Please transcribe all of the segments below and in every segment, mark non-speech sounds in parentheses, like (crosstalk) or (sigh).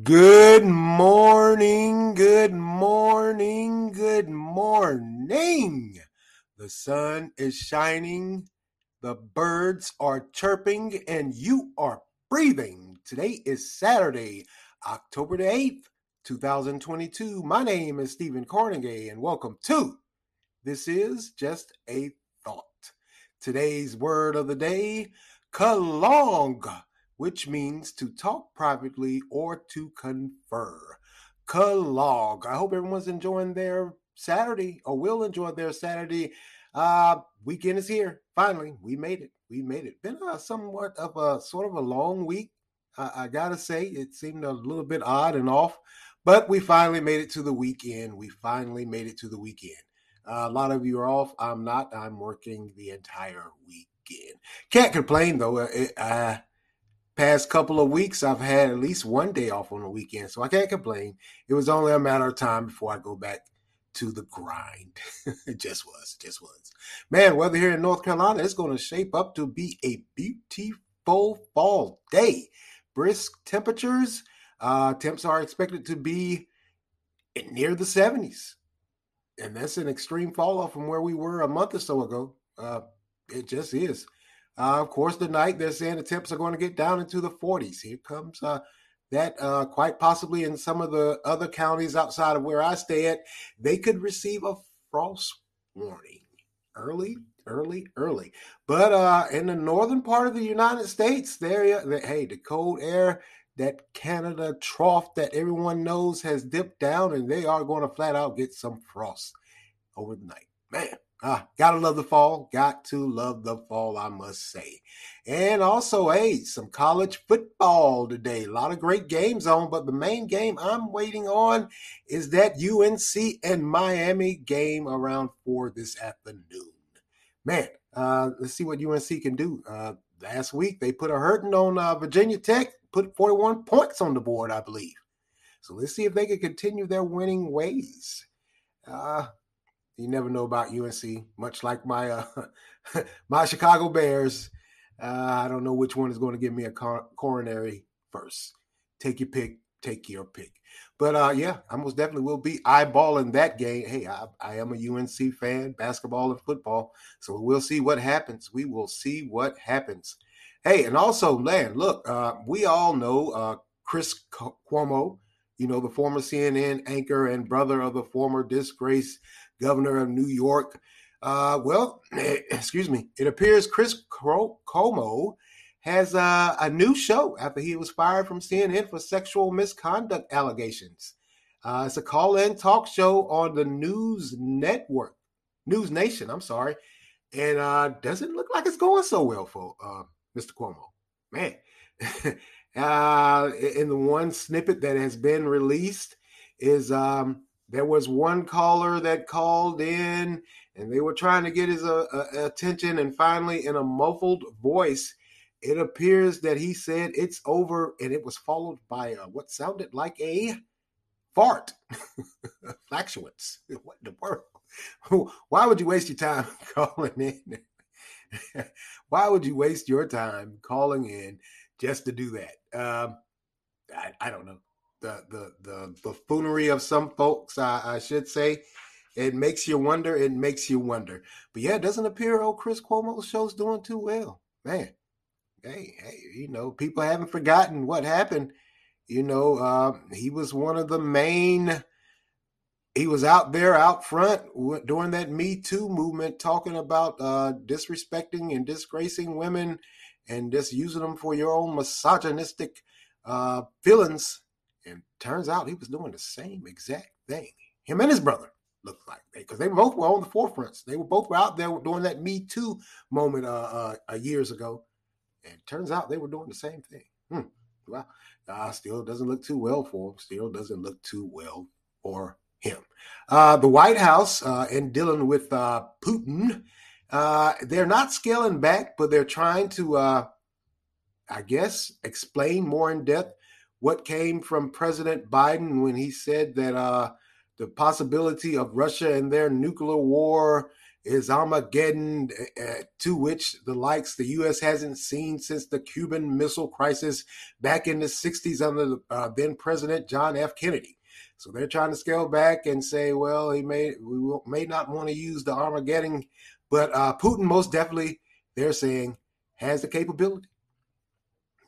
Good morning, good morning, good morning. The sun is shining, the birds are chirping, and you are breathing. Today is Saturday, October the 8th, 2022. My name is Stephen Cornegay, and welcome to This is Just a Thought. Today's word of the day, collogue which means to talk privately or to confer. Collogue. I hope everyone's enjoying their Saturday or will enjoy their Saturday. Uh, weekend is here. Finally, we made it. We made it. Been a somewhat of a sort of a long week. I, I gotta say, it seemed a little bit odd and off, but we finally made it to the weekend. We finally made it to the weekend. Uh, a lot of you are off. I'm not. I'm working the entire weekend. Can't complain though. It, uh, past couple of weeks, I've had at least one day off on the weekend, so I can't complain. It was only a matter of time before I go back to the grind. (laughs) it just was, just was. Man, weather here in North Carolina is going to shape up to be a beautiful fall day. Brisk temperatures. Uh, temps are expected to be near the 70s. And that's an extreme fall off from where we were a month or so ago. Uh, it just is. Uh, of course, tonight they're saying the temps are going to get down into the 40s. Here comes uh, that uh, quite possibly in some of the other counties outside of where I stay at, they could receive a frost warning early, early, early. But uh, in the northern part of the United States, there, hey, the cold air, that Canada trough that everyone knows has dipped down, and they are going to flat out get some frost over the night. Man, Ah, gotta love the fall. Got to love the fall, I must say. And also, hey, some college football today. A lot of great games on, but the main game I'm waiting on is that UNC and Miami game around four this afternoon. Man, uh, let's see what UNC can do. Uh, last week they put a hurting on uh, Virginia Tech, put 41 points on the board, I believe. So let's see if they can continue their winning ways. Uh, you never know about UNC. Much like my uh, (laughs) my Chicago Bears, uh, I don't know which one is going to give me a cor- coronary first. Take your pick. Take your pick. But uh, yeah, I most definitely will be eyeballing that game. Hey, I, I am a UNC fan, basketball and football. So we'll see what happens. We will see what happens. Hey, and also, man, look, uh, we all know uh, Chris Cuomo, you know, the former CNN anchor and brother of the former disgraced governor of New York. Uh, well, (clears throat) excuse me. It appears Chris Cuomo has uh, a new show after he was fired from CNN for sexual misconduct allegations. Uh, it's a call-in talk show on the News Network, News Nation. I'm sorry, and uh, doesn't look like it's going so well for uh, Mr. Cuomo. Man, (laughs) uh, in the one snippet that has been released is um, there was one caller that called in and they were trying to get his uh, uh, attention and finally in a muffled voice it appears that he said it's over and it was followed by a, what sounded like a fart. (laughs) Flatulence (laughs) what in the world? (laughs) Why would you waste your time calling in? Why would you waste your time calling in just to do that um, I, I don't know the the the buffoonery of some folks, I, I, should say. It makes you wonder. It makes you wonder. But yeah, it doesn't appear old Chris Cuomo's show's doing too well, man. Hey, hey, you know, people haven't forgotten what happened. You know, uh, he was one of the main. He was out there out front during that Me Too movement, talking about uh, disrespecting and disgracing women, and just using them for your own misogynistic uh, feelings and turns out he was doing the same exact thing. Him and his brother looked like because they both were on the forefronts. They were both were out there doing that Me Too moment uh, uh, years ago, and turns out they were doing the same thing. Hmm. Well, uh, still doesn't look too well for him. Still doesn't look too well for him. Uh, the White House uh, in dealing with uh, Putin, uh, they're not scaling back, but they're trying to, uh, I guess, explain more in depth what came from President Biden when he said that uh, the possibility of Russia and their nuclear war is Armageddon, uh, to which the likes the U.S. hasn't seen since the Cuban Missile Crisis back in the 60s under the, uh, then President John F. Kennedy. So they're trying to scale back and say, well, he may we may not want to use the Armageddon, but uh, Putin most definitely they're saying has the capability.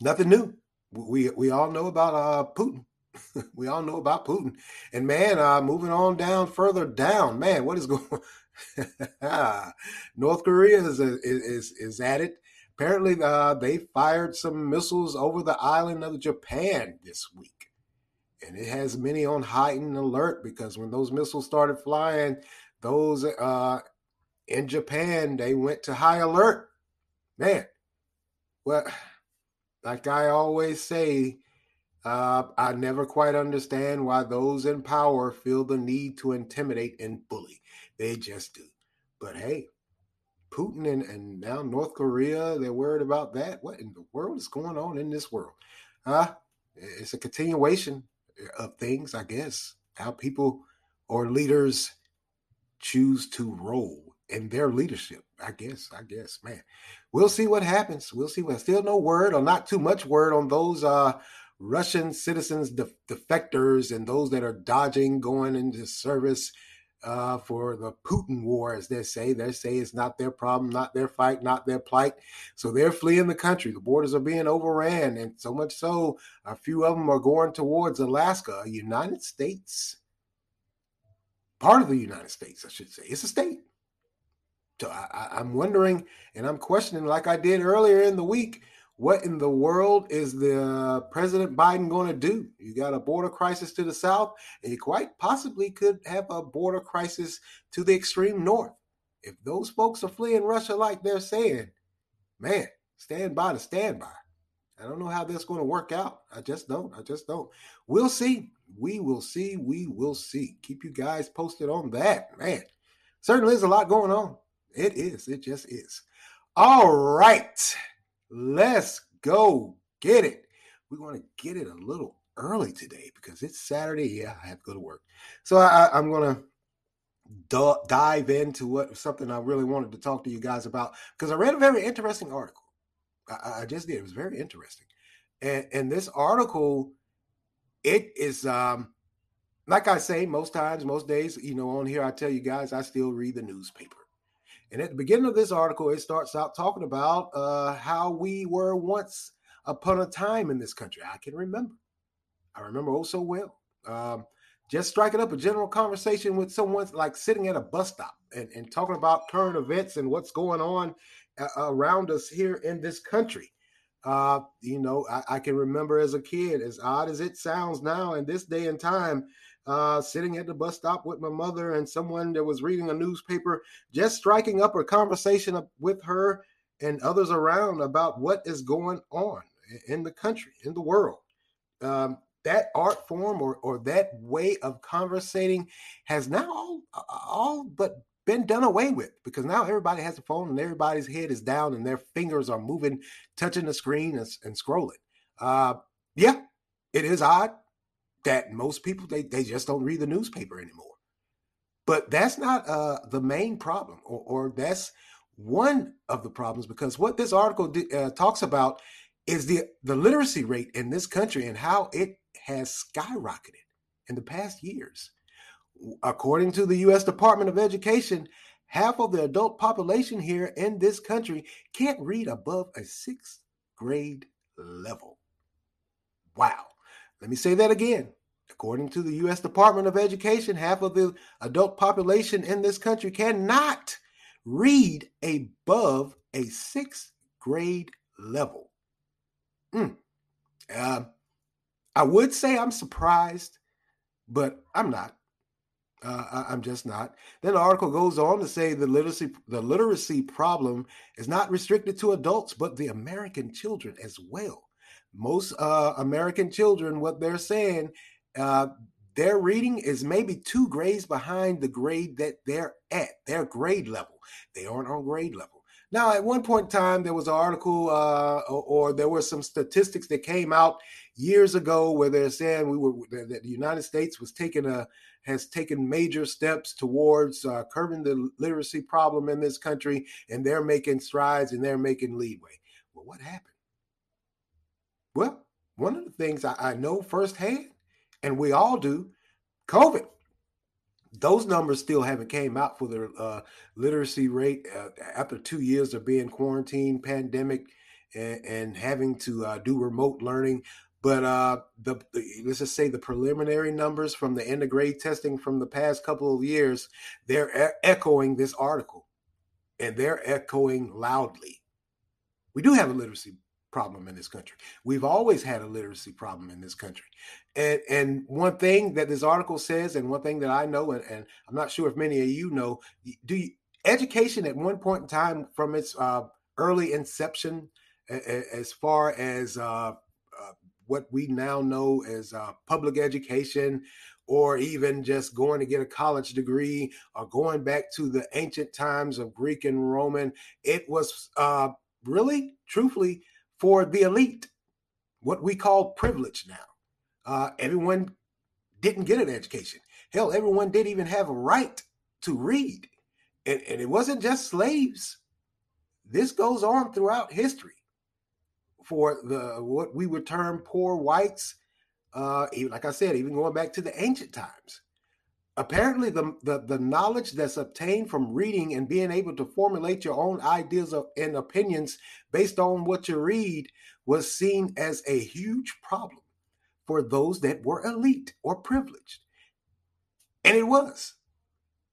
Nothing new. We we all know about uh, Putin. (laughs) we all know about Putin. And man, uh, moving on down further down, man, what is (laughs) going? North Korea is, is is at it. Apparently, uh, they fired some missiles over the island of Japan this week and it has many on heightened alert because when those missiles started flying, those uh, in Japan they went to high alert. Man, well, like I always say, uh, I never quite understand why those in power feel the need to intimidate and bully. They just do. But hey, Putin and, and now North Korea, they're worried about that. What in the world is going on in this world? Huh? It's a continuation of things, I guess. How people or leaders choose to roll in their leadership. I guess, I guess, man. We'll see what happens. We'll see what still no word or not too much word on those uh Russian citizens def- defectors and those that are dodging going into service uh, for the Putin war, as they say. They say it's not their problem, not their fight, not their plight. So they're fleeing the country. The borders are being overran, and so much so, a few of them are going towards Alaska, United States, part of the United States, I should say. It's a state. So I, I'm wondering, and I'm questioning, like I did earlier in the week what in the world is the uh, President Biden going to do? You got a border crisis to the south, and you quite possibly could have a border crisis to the extreme north. If those folks are fleeing Russia like they're saying, man, stand by to stand by. I don't know how that's going to work out. I just don't. I just don't. We'll see. We will see. We will see. Keep you guys posted on that. Man, certainly is a lot going on. It is. It just is. All right. Let's go get it. We're going to get it a little early today because it's Saturday. Yeah, I have to go to work. So I, am going to dive into what something I really wanted to talk to you guys about because I read a very interesting article. I, I just did. It was very interesting. And, and this article, it is um, like I say most times, most days, you know, on here I tell you guys I still read the newspaper. And at the beginning of this article, it starts out talking about uh, how we were once upon a time in this country. I can remember. I remember oh so well. Um, just striking up a general conversation with someone like sitting at a bus stop and, and talking about current events and what's going on uh, around us here in this country. Uh, you know, I, I, can remember as a kid, as odd as it sounds now in this day and time, uh, sitting at the bus stop with my mother and someone that was reading a newspaper, just striking up a conversation with her and others around about what is going on in the country, in the world. Um, that art form or, or that way of conversating has now all, all but been done away with because now everybody has a phone and everybody's head is down and their fingers are moving, touching the screen and, and scrolling. Uh, yeah, it is odd that most people they, they just don't read the newspaper anymore. But that's not uh, the main problem, or, or, that's one of the problems because what this article uh, talks about is the the literacy rate in this country and how it has skyrocketed in the past years. According to the U.S. Department of Education, half of the adult population here in this country can't read above a sixth grade level. Wow. Let me say that again. According to the U.S. Department of Education, half of the adult population in this country cannot read above a sixth grade level. Mm. Uh, I would say I'm surprised, but I'm not. Uh, I'm just not. Then the article goes on to say the literacy the literacy problem is not restricted to adults, but the American children as well most uh, American children, what they're saying, uh, their reading is maybe two grades behind the grade that they're at, their grade level. They aren't on grade level. Now, at one point in time, there was an article uh, or, or, there were some statistics that came out years ago where they're saying we were that the United States was taking a has taken major steps towards uh, curbing the literacy problem in this country, and they're making strides and they're making leadway. Well, what happened? Well, one of the things I, I know firsthand, and we all do, COVID those numbers still haven't came out for the uh, literacy rate uh, after two years of being quarantined, pandemic, and, and having to uh, do remote learning. But uh, the, the, let's just say the preliminary numbers from the end of grade testing from the past couple of years, they're e- echoing this article, and they're echoing loudly. We do have a literacy problem in this country. We've always had a literacy problem in this country. And and one thing that this article says, and one thing that I know, and, and I'm not sure if many of you know, do you, education at one point in time from its uh, early inception, as far as uh, uh, what we now know as uh, public education, or even just going to get a college degree, or going back to the ancient times of Greek and Roman, it was uh, really, truthfully, for the elite, what we call privilege now. Uh, everyone didn't get an education. Hell, everyone didn't even have a right to read. And, and it wasn't just slaves. This goes on throughout history for the what we would term poor whites. Uh, even like I said, even going back to the ancient times, apparently the, the, the knowledge that's obtained from reading and being able to formulate your own ideas of, and opinions based on what you read was seen as a huge problem for those that were elite or privileged. And it was.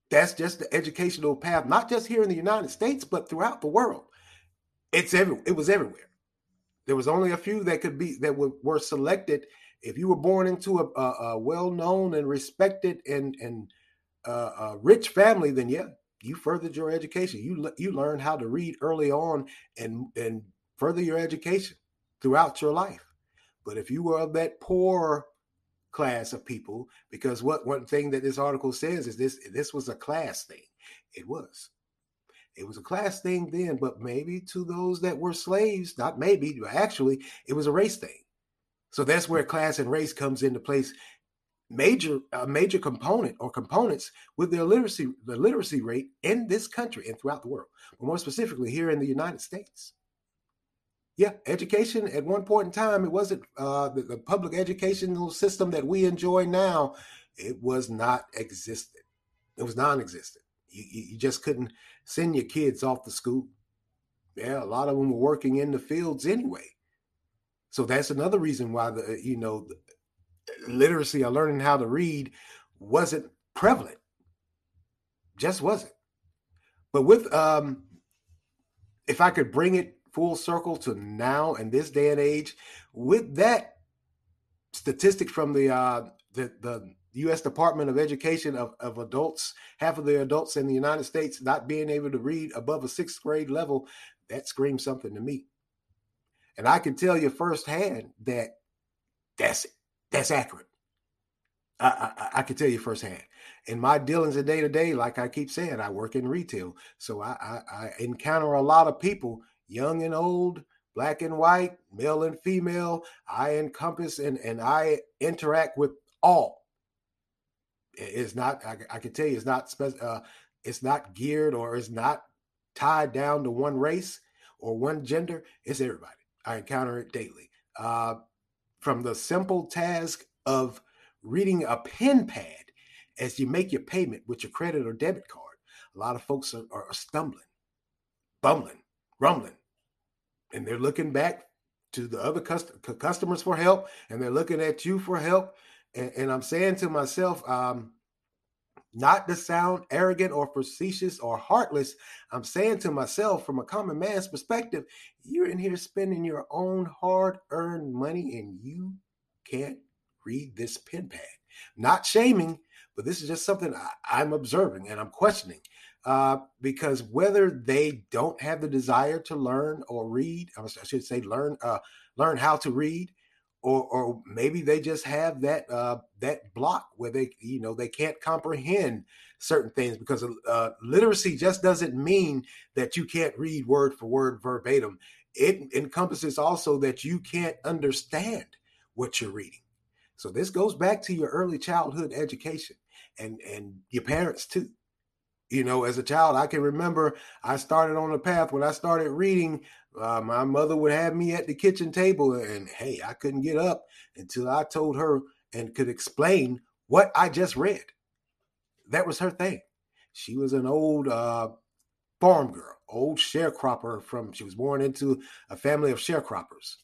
That's just the educational path not just here in the united states but throughout the world. It's every it was everywhere. There was only a few that could be that were, were selected if you were born into a, a, a well-known and respected and and uh, a rich family, then yeah, you furthered your education. You you learned how to read early on and and further your education throughout your life. But if you were of that poor class of people, because what one thing that this article says is this this was a class thing. It was. It was a class thing then, but maybe to those that were slaves, not maybe, actually, it was a race thing. So that's where class and race comes into place. Major, a major component or components with the literacy, the literacy rate in this country and throughout the world, but more specifically here in the United States. Yeah, education at one point in time, it wasn't uh, the, the public educational system that we enjoy now. It was not existent. It was non-existent. You, you just couldn't send your kids off to school. Yeah, a lot of them were working in the fields anyway. So that's another reason why the you know literacy or learning how to read wasn't prevalent. Just wasn't. But with um if I could bring it full circle to now and this day and age, with that statistic from the uh the, the U.S. Department of Education of, of adults, half of the adults in the United States not being able to read above a sixth grade level, that screams something to me. And I can tell you firsthand that that's that's accurate. I, I, I can tell you firsthand. In my dealings a day to day, like I keep saying, I work in retail. So I, I, I encounter a lot of people, young and old, black and white, male and female. I encompass and, and I interact with all. It's not, I, I can tell you, it's not, uh, it's not geared or it's not tied down to one race or one gender. It's everybody. I encounter it daily. Uh, from the simple task of reading a pen pad as you make your payment with your credit or debit card, a lot of folks are, are stumbling, bumbling, rumbling, and they're looking back to the other cust- customers for help, and they're looking at you for help. And, and I'm saying to myself, um, not to sound arrogant or facetious or heartless. I'm saying to myself, from a common man's perspective, you're in here spending your own hard earned money and you can't read this pen pad. Not shaming, but this is just something I, am observing and I'm questioning. Uh, because whether they don't have the desire to learn or read, I should say learn uh, learn how to read, or or maybe they just have that uh, that block where they you know they can't comprehend certain things because uh, literacy just doesn't mean that you can't read word for word verbatim. It encompasses also that you can't understand what you're reading. So this goes back to your early childhood education. and and your parents too. You know, as a child, I can remember I started on a path when I started reading. Uh, my mother would have me at the kitchen table, and hey, I couldn't get up until I told her and could explain what I just read. That was her thing. She was an old uh, farm girl, old sharecropper from. She was born into a family of sharecroppers.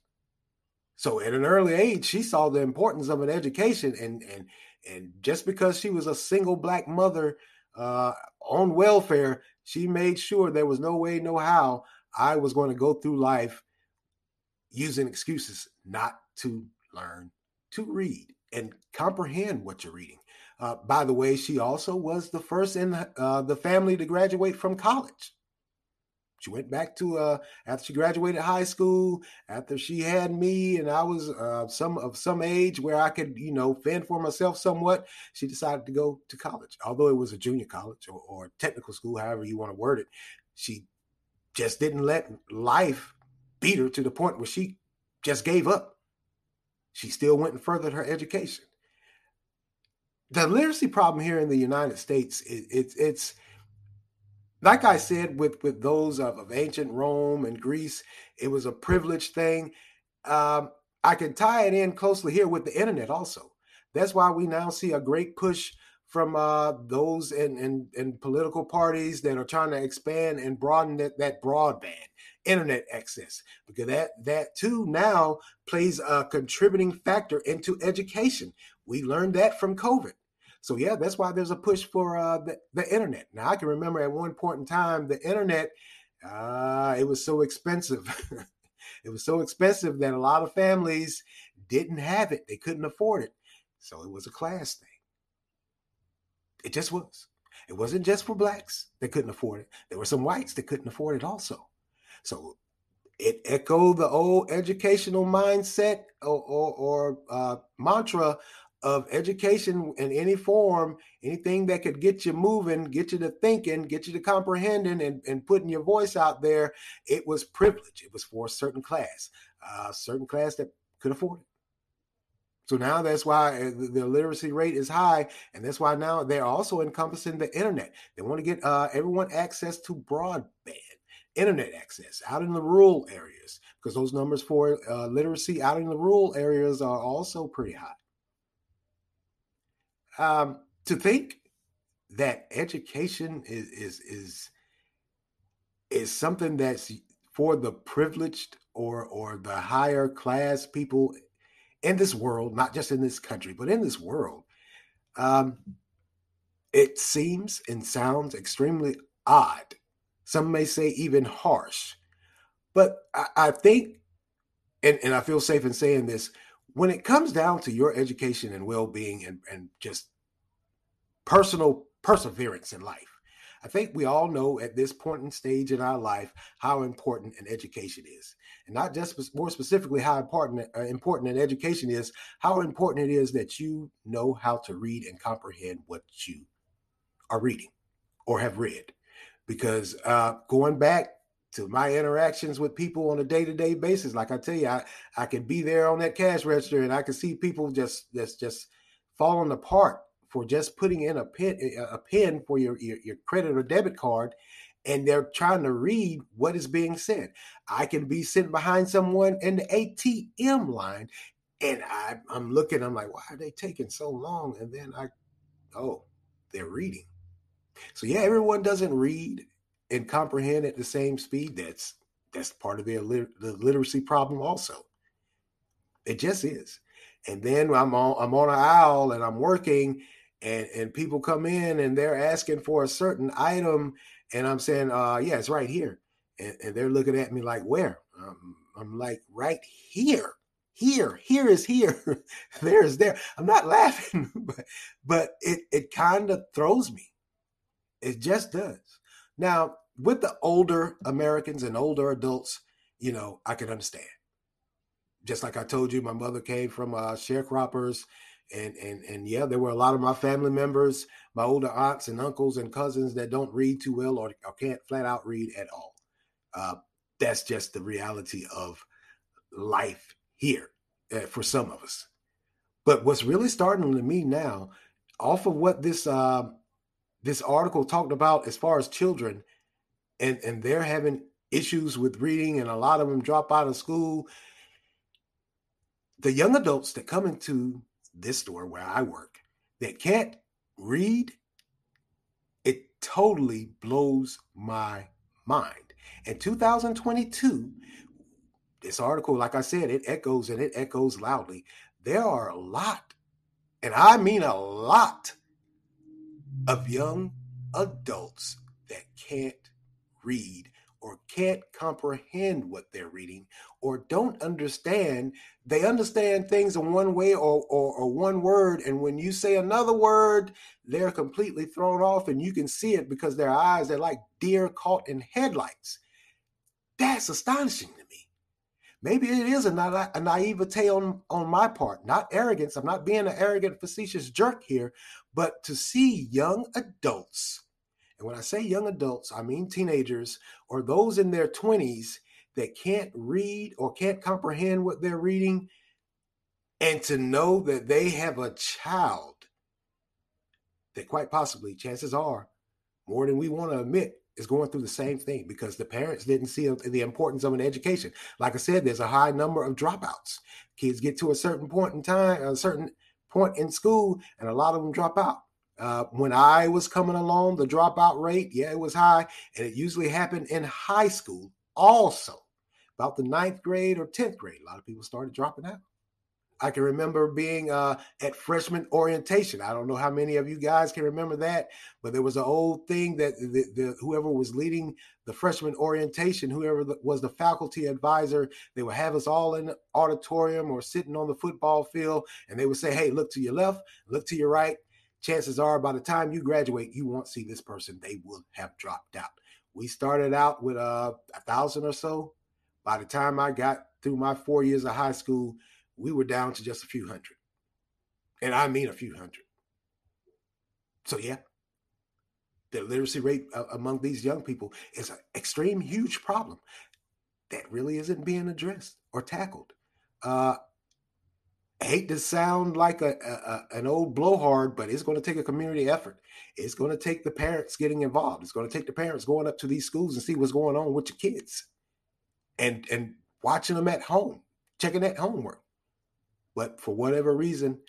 So at an early age, she saw the importance of an education, and and and just because she was a single black mother uh, on welfare, she made sure there was no way, no how I was going to go through life using excuses not to learn to read and comprehend what you're reading. Uh, by the way, she also was the first in uh, the family to graduate from college. She went back to uh, after she graduated high school, after she had me, and I was uh, some of some age where I could, you know, fend for myself somewhat. She decided to go to college, although it was a junior college or, or technical school, however you want to word it. She just didn't let life beat her to the point where she just gave up. She still went and furthered her education. The literacy problem here in the United States, it, it, it's like I said, with with those of, of ancient Rome and Greece, it was a privileged thing. Um, I can tie it in closely here with the internet also. That's why we now see a great push from uh, those in, in, in, political parties that are trying to expand and broaden that, that broadband internet access because that that too now plays a contributing factor into education. We learned that from COVID. So yeah, that's why there's a push for uh, the, the internet. Now I can remember at one point in time the internet, uh, it was so expensive. (laughs) it was so expensive that a lot of families didn't have it. They couldn't afford it. So it was a class thing. It just was. It wasn't just for blacks that couldn't afford it. There were some whites that couldn't afford it also. So it echoed the old educational mindset or, or, or uh, mantra of education in any form, anything that could get you moving, get you to thinking, get you to comprehending, and, and putting your voice out there, it was privilege. It was for a certain class, a certain class that could afford it. So now that's why uh, the literacy rate is high, and that's why now they're also encompassing the internet. They want to get uh, everyone access to broadband, internet access out in the rural areas, because those numbers for uh, literacy out in the rural areas are also pretty high. Um, to think that education is is is is something that's for the privileged or or the higher class people in this world, not just in this country, but in this world. Um, it seems and sounds extremely odd. Some may say even harsh. But I, I think, and, and I feel safe in saying this, when it comes down to your education and well-being and, and just personal perseverance in life i think we all know at this point in stage in our life how important an education is and not just more specifically how important uh, important an education is how important it is that you know how to read and comprehend what you are reading or have read. Because uh, going back to my interactions with people on a day-to-day basis like i tell you i i could be there on that cash register and i can see people just that's just falling apart for just putting in a pin a pin for your, your, your credit or debit card and they're trying to read what is being said i can be sitting behind someone in the atm line and I, i'm looking i'm like why are they taking so long and then i oh they're reading so yeah everyone doesn't read and comprehend at the same speed. That's that's part of the, the literacy problem also. It just is. And then I'm on I'm on an aisle and I'm working and and people come in and they're asking for a certain item and I'm saying, uh yeah, it's right here. And, and they're looking at me like, where? Um, I'm like, right here. Here, here is here. (laughs) there is there. I'm not laughing, (laughs) but but it it kind of throws me. It just does. Now, with the older Americans and older adults, you know, I can understand. Just like I told you, my mother came from uh, sharecroppers, and and and yeah, there were a lot of my family members, my older aunts and uncles and cousins that don't read too well or, or can't flat out read at all. Uh, that's just the reality of life here uh, for some of us. But what's really starting to me now off of what this uh, this article talked about as far as children, and and they're having issues with reading, and a lot of them drop out of school. The young adults that come into this store where I work that can't read, it totally blows my mind. In 2022, this article, like I said, it echoes and it echoes loudly. There are a lot, and I mean a lot, of young adults that can't read can't comprehend what they're reading or don't understand. They understand things in one way or, or, or, one word and when you say another word they're completely thrown off and you can see it because their eyes they're like deer caught in headlights. That's astonishing to me. Maybe it is a, na- a naivete on, on my part. Not arrogance. I'm not being an arrogant facetious jerk here but to see young adults and when I say young adults, I mean teenagers or those in their 20s that can't read or can't comprehend what they're reading, and to know that they have a child that quite possibly, chances are, more than we want to admit, is going through the same thing because the parents didn't see the importance of an education. Like I said, there's a high number of dropouts. Kids get to a certain point in time, a certain point in school, and a lot of them drop out. Uh, when I was coming along, the dropout rate, yeah, it was high, and it usually happened in high school also. About the ninth grade or 10th grade, a lot of people started dropping out. I can remember being uh, at freshman orientation. I don't know how many of you guys can remember that, but there was an old thing that the, the, whoever was leading the freshman orientation, whoever was the faculty advisor, they would have us all in the auditorium or sitting on the football field, and they would say, "Hey, look to your left, look to your right, chances are by the time you graduate, you won't see this person. They will have dropped out. We started out with uh, a thousand or so. By the time I got through my four years of high school, we were down to just a few hundred. And I mean a few hundred. So, yeah, the literacy rate uh, among these young people is an extreme, huge problem that really isn't being addressed or tackled. Uh, hate to sound like a, a, an old blowhard, but it's going to take a community effort. It's going to take the parents getting involved. It's going to take the parents going up to these schools and see what's going on with your kids, and and watching them at home, checking that homework. But for whatever reason,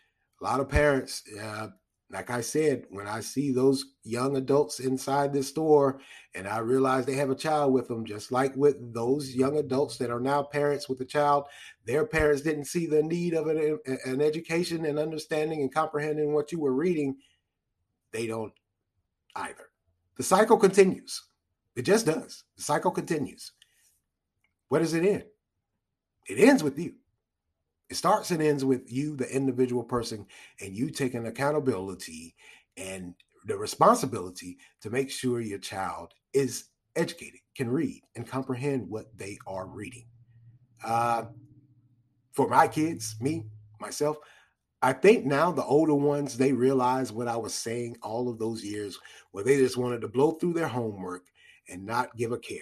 a lot of parents uh, like I said, when I see those young adults inside this store and I realize they have a child with them, just like with those young adults that are now parents with a child, their parents didn't see the need of an, an education and understanding and comprehending what you were reading. They don't either. The cycle continues. It just does. The cycle continues. What does it end? It ends with you. It starts and ends with you, the individual person, and you taking accountability and the responsibility to make sure your child is educated, can read, and comprehend what they are reading. Uh, for my kids, me, myself, I think now the older ones, they realize what I was saying all of those years where they just wanted to blow through their homework and not give a care.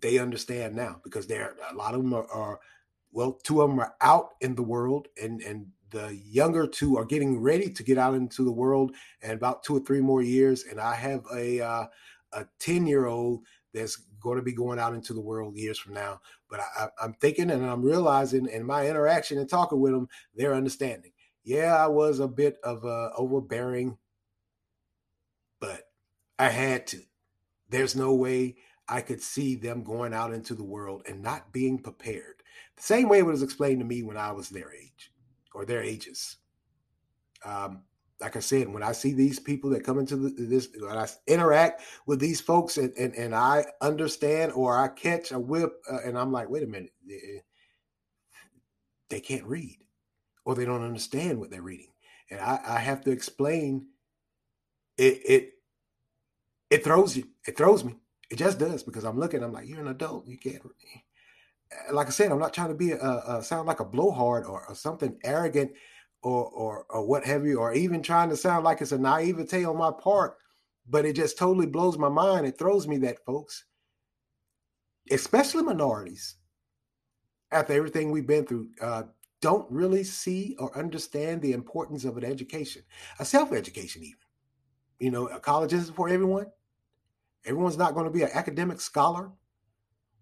They understand now because they're a lot of them are, are well, two of them are out in the world, and and the younger two are getting ready to get out into the world in about two or three more years. And I have a uh, a ten year old that's going to be going out into the world years from now. But I, am thinking and I'm realizing in my interaction and talking with them, they're understanding. Yeah, I was a bit of a overbearing, but I had to. There's no way I could see them going out into the world and not being prepared. The same way it was explained to me when I was their age or their ages. Um, like I said, when I see these people that come into the, this, when I interact with these folks and, and, and I understand or I catch a whip uh, and I'm like, wait a minute, they, they, can't read or they don't understand what they're reading. And I, I have to explain it, it, it throws you, it throws me. It just does because I'm looking, I'm like, you're an adult. You can't, like I said, I'm not trying to be a, a sound like a blowhard or, or, something arrogant or, or or what have you, or even trying to sound like it's a naivete on my part. But it just totally blows my mind. It throws me that folks, especially minorities, after everything we've been through, uh, don't really see or understand the importance of an education, a self education, even. You know, a college isn't for everyone. Everyone's not going to be an academic scholar,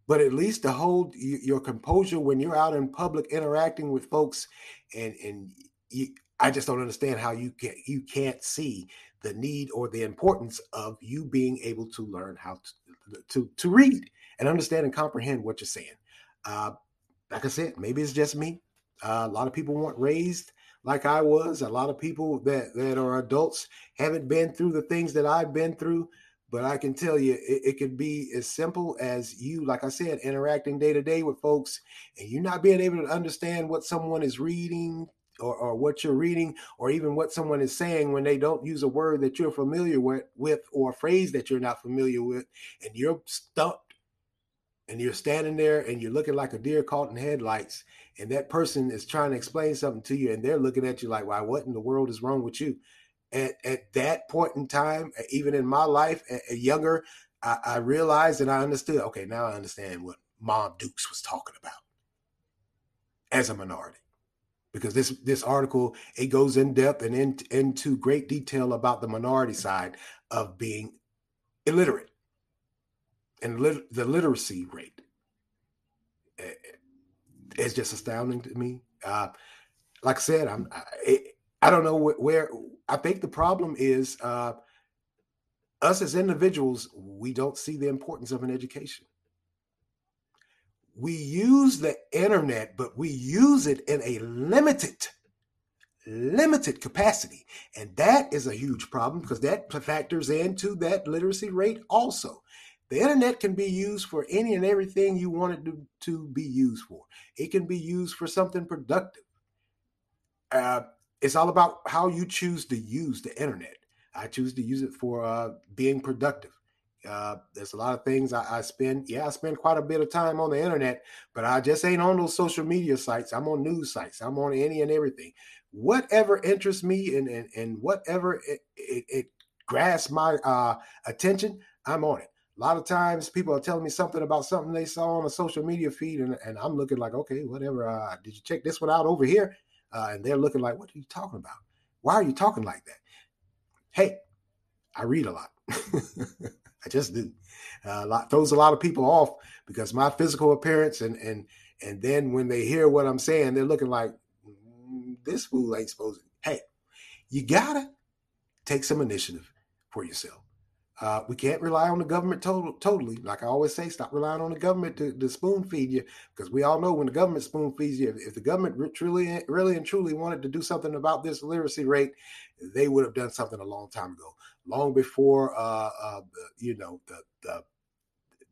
but at least to hold your composure when you're out in public interacting with folks, and and you, I just don't understand how you can you can't see the need or the importance of you being able to learn how to to, to read and understand and comprehend what you're saying. Uh, like I said, maybe it's just me. Uh, a lot of people weren't raised like I was. A lot of people that that are adults haven't been through the things that I've been through. But I can tell you, it, it could be as simple as you, like I said, interacting day to day with folks, and you not being able to understand what someone is reading or, or what you're reading, or even what someone is saying when they don't use a word that you're familiar with, with or a phrase that you're not familiar with, and you're stumped and you're standing there and you're looking like a deer caught in headlights and that person is trying to explain something to you and they're looking at you like why what in the world is wrong with you at, at that point in time uh, even in my life younger I, I realized and i understood okay now i understand what mom dukes was talking about as a minority because this this article it goes in depth and in, into great detail about the minority side of being illiterate and lit- the literacy rate eh, eh, is just astounding to me. Uh, like I said, I'm I, I don't know where, I think the problem is uh, us as individuals. We don't see the importance of an education. We use the internet, but we use it in a limited, limited capacity, and that is a huge problem because that factors into that literacy rate also. The internet can be used for any and everything you want it to, to be used for. It can be used for something productive. Uh, it's all about how you choose to use the internet. I choose to use it for uh, being productive. Uh, there's a lot of things I, I, spend. Yeah, I spend quite a bit of time on the internet, but I just ain't on those social media sites. I'm on news sites. I'm on any and everything. Whatever interests me and and, and whatever it, it, it grasps my uh, attention, I'm on it a lot of times people are telling me something about something they saw on a social media feed and, and i'm looking like okay whatever uh, did you check this one out over here uh, and they're looking like what are you talking about? Why are you talking like that? Hey i read a lot. (laughs) I just do. Uh, a lot throws a lot of people off because my physical appearance and and and then when they hear what i'm saying they're looking like mm, this fool ain't supposed to hey you gotta take some initiative for yourself uh, we can't rely on the government total, totally. Like I always say, stop relying on the government to, to spoon feed you, because we all know when the government spoon feeds you, if, if the government truly, really and truly wanted to do something about this literacy rate, they would have done something a long time ago, long before uh, uh, you know the, the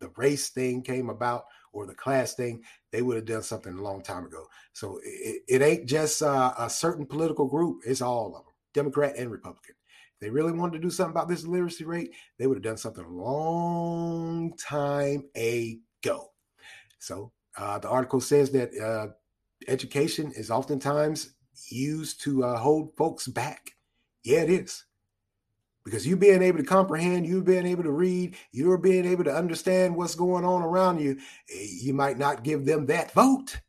the race thing came about or the class thing. They would have done something a long time ago. So it, it ain't just uh, a certain political group; it's all of them, Democrat and Republican they really wanted to do something about this literacy rate, they would have done something a long time ago. So uh, the article says that uh, education is oftentimes used to uh, hold folks back. Yeah, it is. Because you being able to comprehend, you being able to read, you're being able to understand what's going on around you, eh, you might not give them that vote.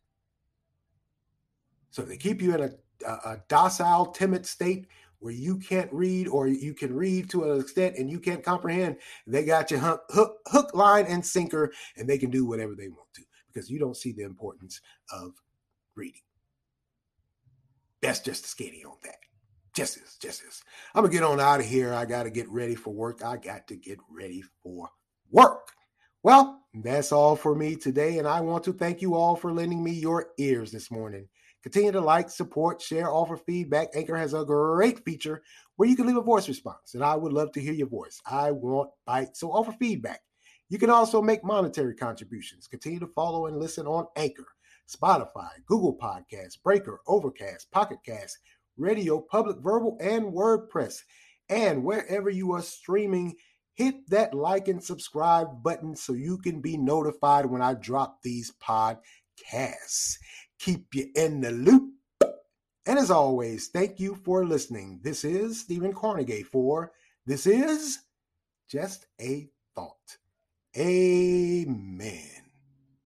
So they keep you in a, a, a docile, timid state where you can't read or you can read to an extent and you can't comprehend, they got you hook, hook, hook, line, and sinker, and they can do whatever they want to because you don't see the importance of reading. That's just a skinny on that. Just this, just this. I'm gonna get on out of here. I gotta get ready for work. I got to get ready for work. Well, that's all for me today, and I want to thank you all for lending me your ears this morning. Continue to like, support, share, offer feedback. Anchor has a great feature where you can leave a voice response, and I would love to hear your voice. I want bites, so offer feedback. You can also make monetary contributions. Continue to follow and listen on Anchor, Spotify, Google Podcasts, Breaker, Overcast, Pocket Cast, Radio, Public Verbal, and WordPress. And wherever you are streaming, hit that like and subscribe button so you can be notified when I drop these podcasts keep you in the loop. And as always, thank you for listening. This is Stephen Carnegie for This Is Just a Thought. Amen.